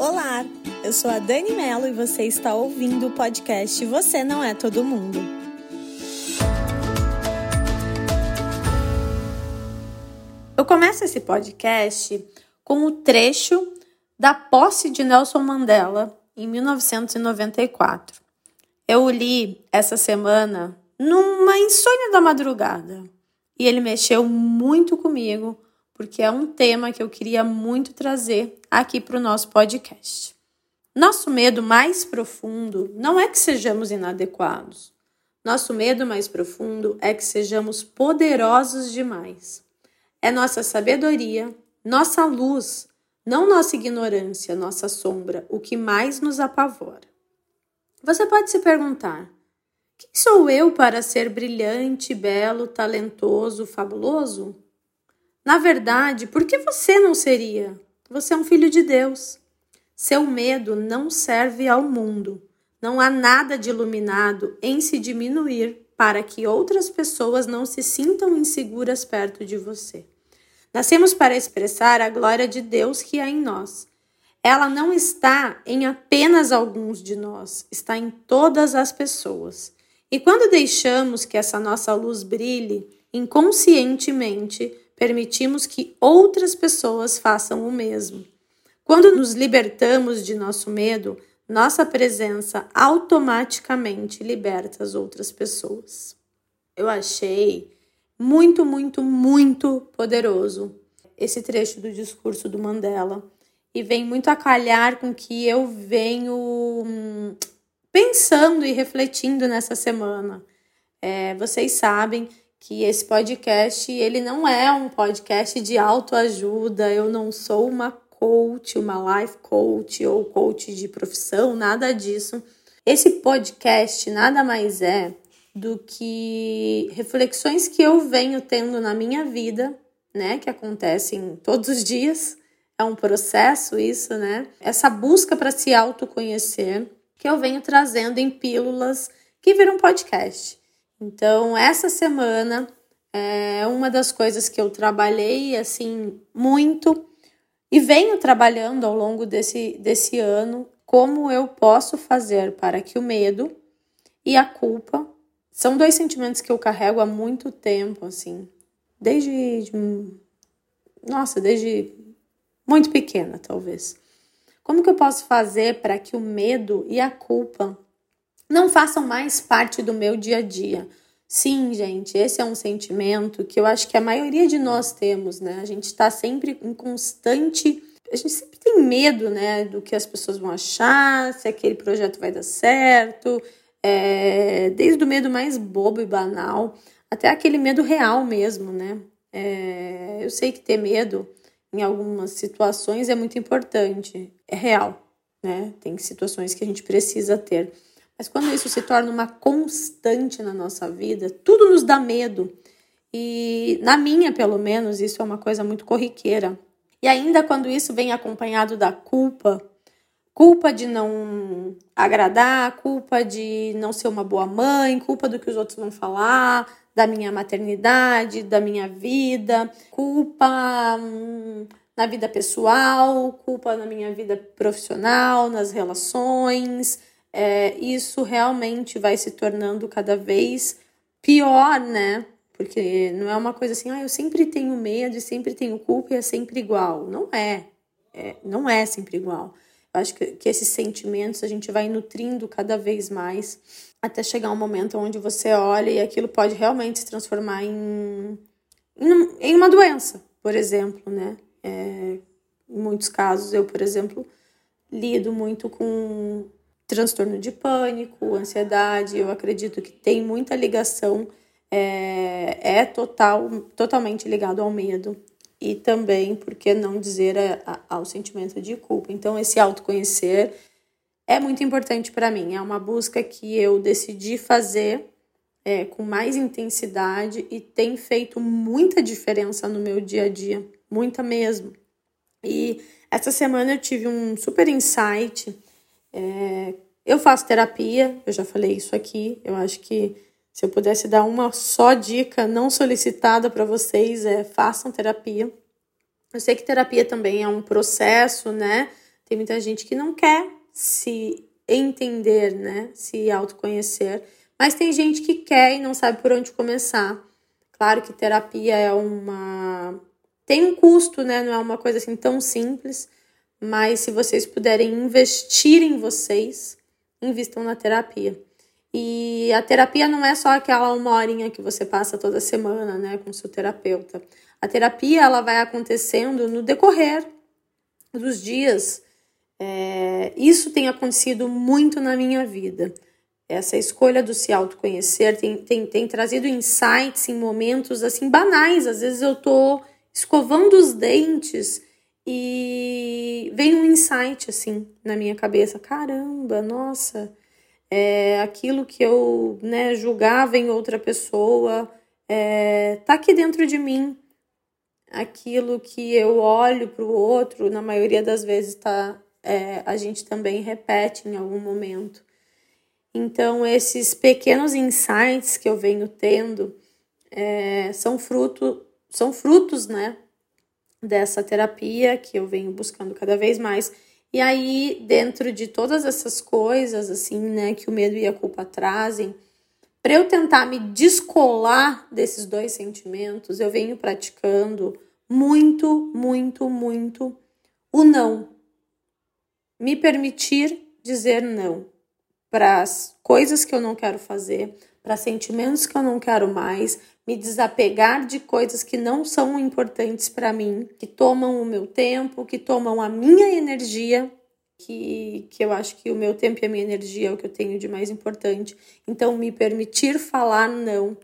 Olá, eu sou a Dani Mello e você está ouvindo o podcast Você Não É Todo Mundo. Eu começo esse podcast com o trecho da posse de Nelson Mandela em 1994. Eu li essa semana numa insônia da madrugada e ele mexeu muito comigo porque é um tema que eu queria muito trazer aqui para o nosso podcast. Nosso medo mais profundo não é que sejamos inadequados. Nosso medo mais profundo é que sejamos poderosos demais. É nossa sabedoria, nossa luz, não nossa ignorância, nossa sombra, o que mais nos apavora. Você pode se perguntar: quem sou eu para ser brilhante, belo, talentoso, fabuloso? Na verdade, por que você não seria? Você é um filho de Deus. Seu medo não serve ao mundo. Não há nada de iluminado em se diminuir para que outras pessoas não se sintam inseguras perto de você. Nascemos para expressar a glória de Deus que há em nós. Ela não está em apenas alguns de nós, está em todas as pessoas. E quando deixamos que essa nossa luz brilhe, inconscientemente permitimos que outras pessoas façam o mesmo. Quando nos libertamos de nosso medo, nossa presença automaticamente liberta as outras pessoas. Eu achei muito, muito, muito poderoso esse trecho do discurso do Mandela e vem muito a calhar com que eu venho hum, pensando e refletindo nessa semana. É, vocês sabem que esse podcast ele não é um podcast de autoajuda, eu não sou uma coach, uma life coach ou coach de profissão, nada disso. Esse podcast nada mais é do que reflexões que eu venho tendo na minha vida, né, que acontecem todos os dias. É um processo isso, né? Essa busca para se autoconhecer que eu venho trazendo em pílulas que viram podcast. Então, essa semana é uma das coisas que eu trabalhei assim muito e venho trabalhando ao longo desse, desse ano como eu posso fazer para que o medo e a culpa são dois sentimentos que eu carrego há muito tempo, assim, desde nossa, desde muito pequena, talvez. Como que eu posso fazer para que o medo e a culpa não façam mais parte do meu dia a dia. Sim, gente, esse é um sentimento que eu acho que a maioria de nós temos, né? A gente está sempre em constante. A gente sempre tem medo, né? Do que as pessoas vão achar, se aquele projeto vai dar certo. É... desde o medo mais bobo e banal até aquele medo real mesmo, né? É... eu sei que ter medo em algumas situações é muito importante, é real, né? Tem situações que a gente precisa ter. Mas quando isso se torna uma constante na nossa vida, tudo nos dá medo. E na minha, pelo menos, isso é uma coisa muito corriqueira. E ainda quando isso vem acompanhado da culpa, culpa de não agradar, culpa de não ser uma boa mãe, culpa do que os outros vão falar, da minha maternidade, da minha vida, culpa hum, na vida pessoal, culpa na minha vida profissional, nas relações, é, isso realmente vai se tornando cada vez pior, né? Porque não é uma coisa assim, ah, eu sempre tenho medo e sempre tenho culpa e é sempre igual. Não é. é não é sempre igual. Eu acho que, que esses sentimentos a gente vai nutrindo cada vez mais até chegar um momento onde você olha e aquilo pode realmente se transformar em, em, em uma doença, por exemplo, né? É, em muitos casos, eu, por exemplo, lido muito com transtorno de pânico, ansiedade, eu acredito que tem muita ligação, é, é total, totalmente ligado ao medo e também, por que não dizer, a, a, ao sentimento de culpa. Então, esse autoconhecer é muito importante para mim, é uma busca que eu decidi fazer é, com mais intensidade e tem feito muita diferença no meu dia a dia, muita mesmo. E essa semana eu tive um super insight é, eu faço terapia, eu já falei isso aqui. Eu acho que se eu pudesse dar uma só dica não solicitada para vocês, é façam terapia. Eu sei que terapia também é um processo, né? Tem muita gente que não quer se entender, né? Se autoconhecer. Mas tem gente que quer e não sabe por onde começar. Claro que terapia é uma. tem um custo, né? Não é uma coisa assim tão simples. Mas se vocês puderem investir em vocês, invistam na terapia. E a terapia não é só aquela uma horinha que você passa toda semana, né, com seu terapeuta. A terapia ela vai acontecendo no decorrer dos dias. É, isso tem acontecido muito na minha vida. Essa escolha do se autoconhecer tem, tem, tem trazido insights em momentos assim banais. Às vezes eu tô escovando os dentes e vem um insight assim na minha cabeça. Caramba, nossa, é, aquilo que eu né, julgava em outra pessoa é, tá aqui dentro de mim. Aquilo que eu olho para o outro, na maioria das vezes tá, é, a gente também repete em algum momento. Então, esses pequenos insights que eu venho tendo é, são, fruto, são frutos né, dessa terapia que eu venho buscando cada vez mais e aí, dentro de todas essas coisas, assim, né, que o medo e a culpa trazem, para eu tentar me descolar desses dois sentimentos, eu venho praticando muito, muito, muito o não. Me permitir dizer não para as coisas que eu não quero fazer, para sentimentos que eu não quero mais, me desapegar de coisas que não são importantes para mim, que tomam o meu tempo, que tomam a minha energia, que, que eu acho que o meu tempo e a minha energia é o que eu tenho de mais importante. Então, me permitir falar não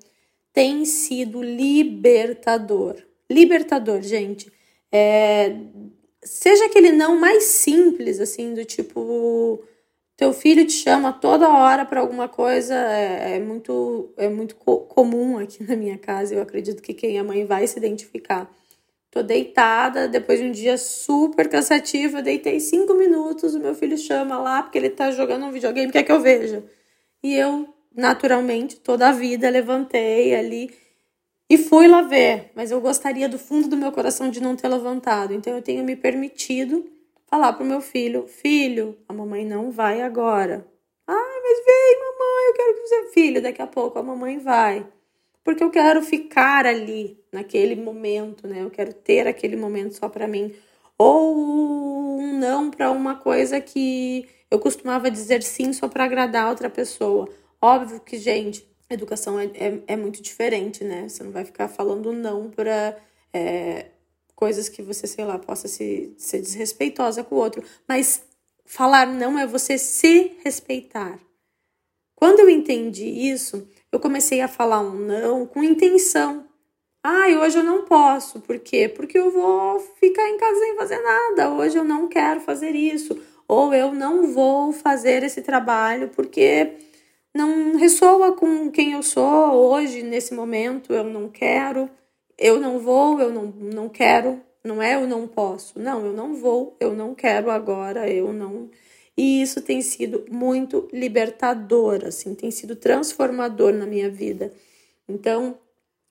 tem sido libertador. Libertador, gente. É, seja aquele não mais simples, assim, do tipo teu filho te chama toda hora para alguma coisa, é, é, muito, é muito co comum aqui na minha casa. Eu acredito que quem é mãe vai se identificar. Tô deitada, depois de um dia super cansativo, eu deitei cinco minutos, o meu filho chama lá porque ele tá jogando um videogame, quer que eu veja. E eu, naturalmente, toda a vida levantei ali e fui lá ver, mas eu gostaria do fundo do meu coração de não ter levantado. Então eu tenho me permitido falar pro meu filho: Filho, a mamãe não vai agora. Ai, mas vem, mamãe, eu quero que você. Filho, daqui a pouco a mamãe vai. Porque eu quero ficar ali, naquele momento, né? Eu quero ter aquele momento só para mim. Ou um não para uma coisa que eu costumava dizer sim só para agradar outra pessoa. Óbvio que, gente, educação é, é, é, muito diferente, né? Você não vai ficar falando não para é, coisas que você, sei lá, possa se, ser desrespeitosa com o outro. Mas falar não é você se respeitar. Quando eu entendi isso, eu comecei a falar um não com intenção. Ah, hoje eu não posso. Por quê? Porque eu vou ficar em casa sem fazer nada. Hoje eu não quero fazer isso. Ou eu não vou fazer esse trabalho porque não ressoa com quem eu sou hoje, nesse momento. Eu não quero eu não vou, eu não, não quero, não é eu não posso, não, eu não vou, eu não quero agora, eu não. E isso tem sido muito libertador, assim, tem sido transformador na minha vida. Então,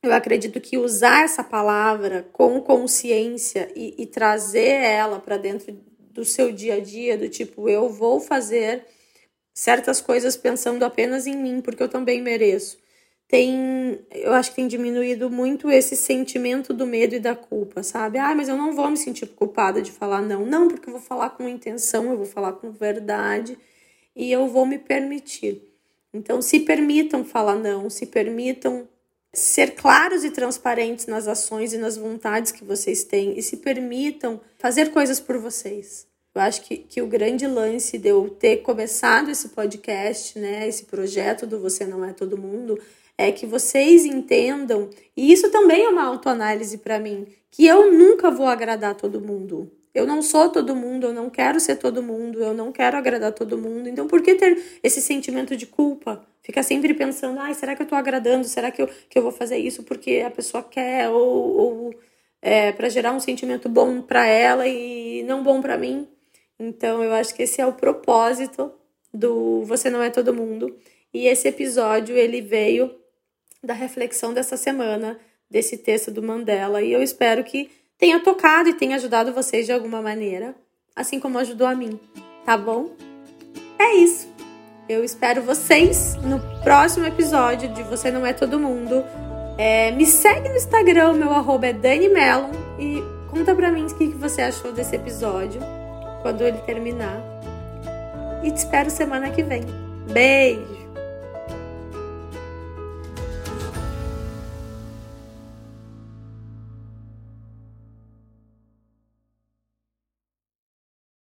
eu acredito que usar essa palavra com consciência e, e trazer ela para dentro do seu dia a dia, do tipo, eu vou fazer certas coisas pensando apenas em mim, porque eu também mereço tem, eu acho que tem diminuído muito esse sentimento do medo e da culpa, sabe? Ah, mas eu não vou me sentir culpada de falar não. Não, porque eu vou falar com intenção, eu vou falar com verdade e eu vou me permitir. Então, se permitam falar não, se permitam ser claros e transparentes nas ações e nas vontades que vocês têm e se permitam fazer coisas por vocês. Eu acho que, que o grande lance de eu ter começado esse podcast, né, esse projeto do Você Não É Todo Mundo, é que vocês entendam, e isso também é uma autoanálise para mim, que eu nunca vou agradar todo mundo. Eu não sou todo mundo, eu não quero ser todo mundo, eu não quero agradar todo mundo. Então, por que ter esse sentimento de culpa? Ficar sempre pensando, ai, será que eu tô agradando? Será que eu, que eu vou fazer isso porque a pessoa quer? Ou, ou é, para gerar um sentimento bom para ela e não bom para mim? Então, eu acho que esse é o propósito do Você Não É Todo Mundo. E esse episódio, ele veio da reflexão dessa semana, desse texto do Mandela. E eu espero que tenha tocado e tenha ajudado vocês de alguma maneira. assim como ajudou a mim, tá bom? É isso. Eu espero vocês no próximo episódio de Você Não É Todo Mundo. É, me segue no Instagram, meu arroba é Dani e conta pra mim o que você achou desse episódio quando ele terminar. E te espero semana que vem. Beijo!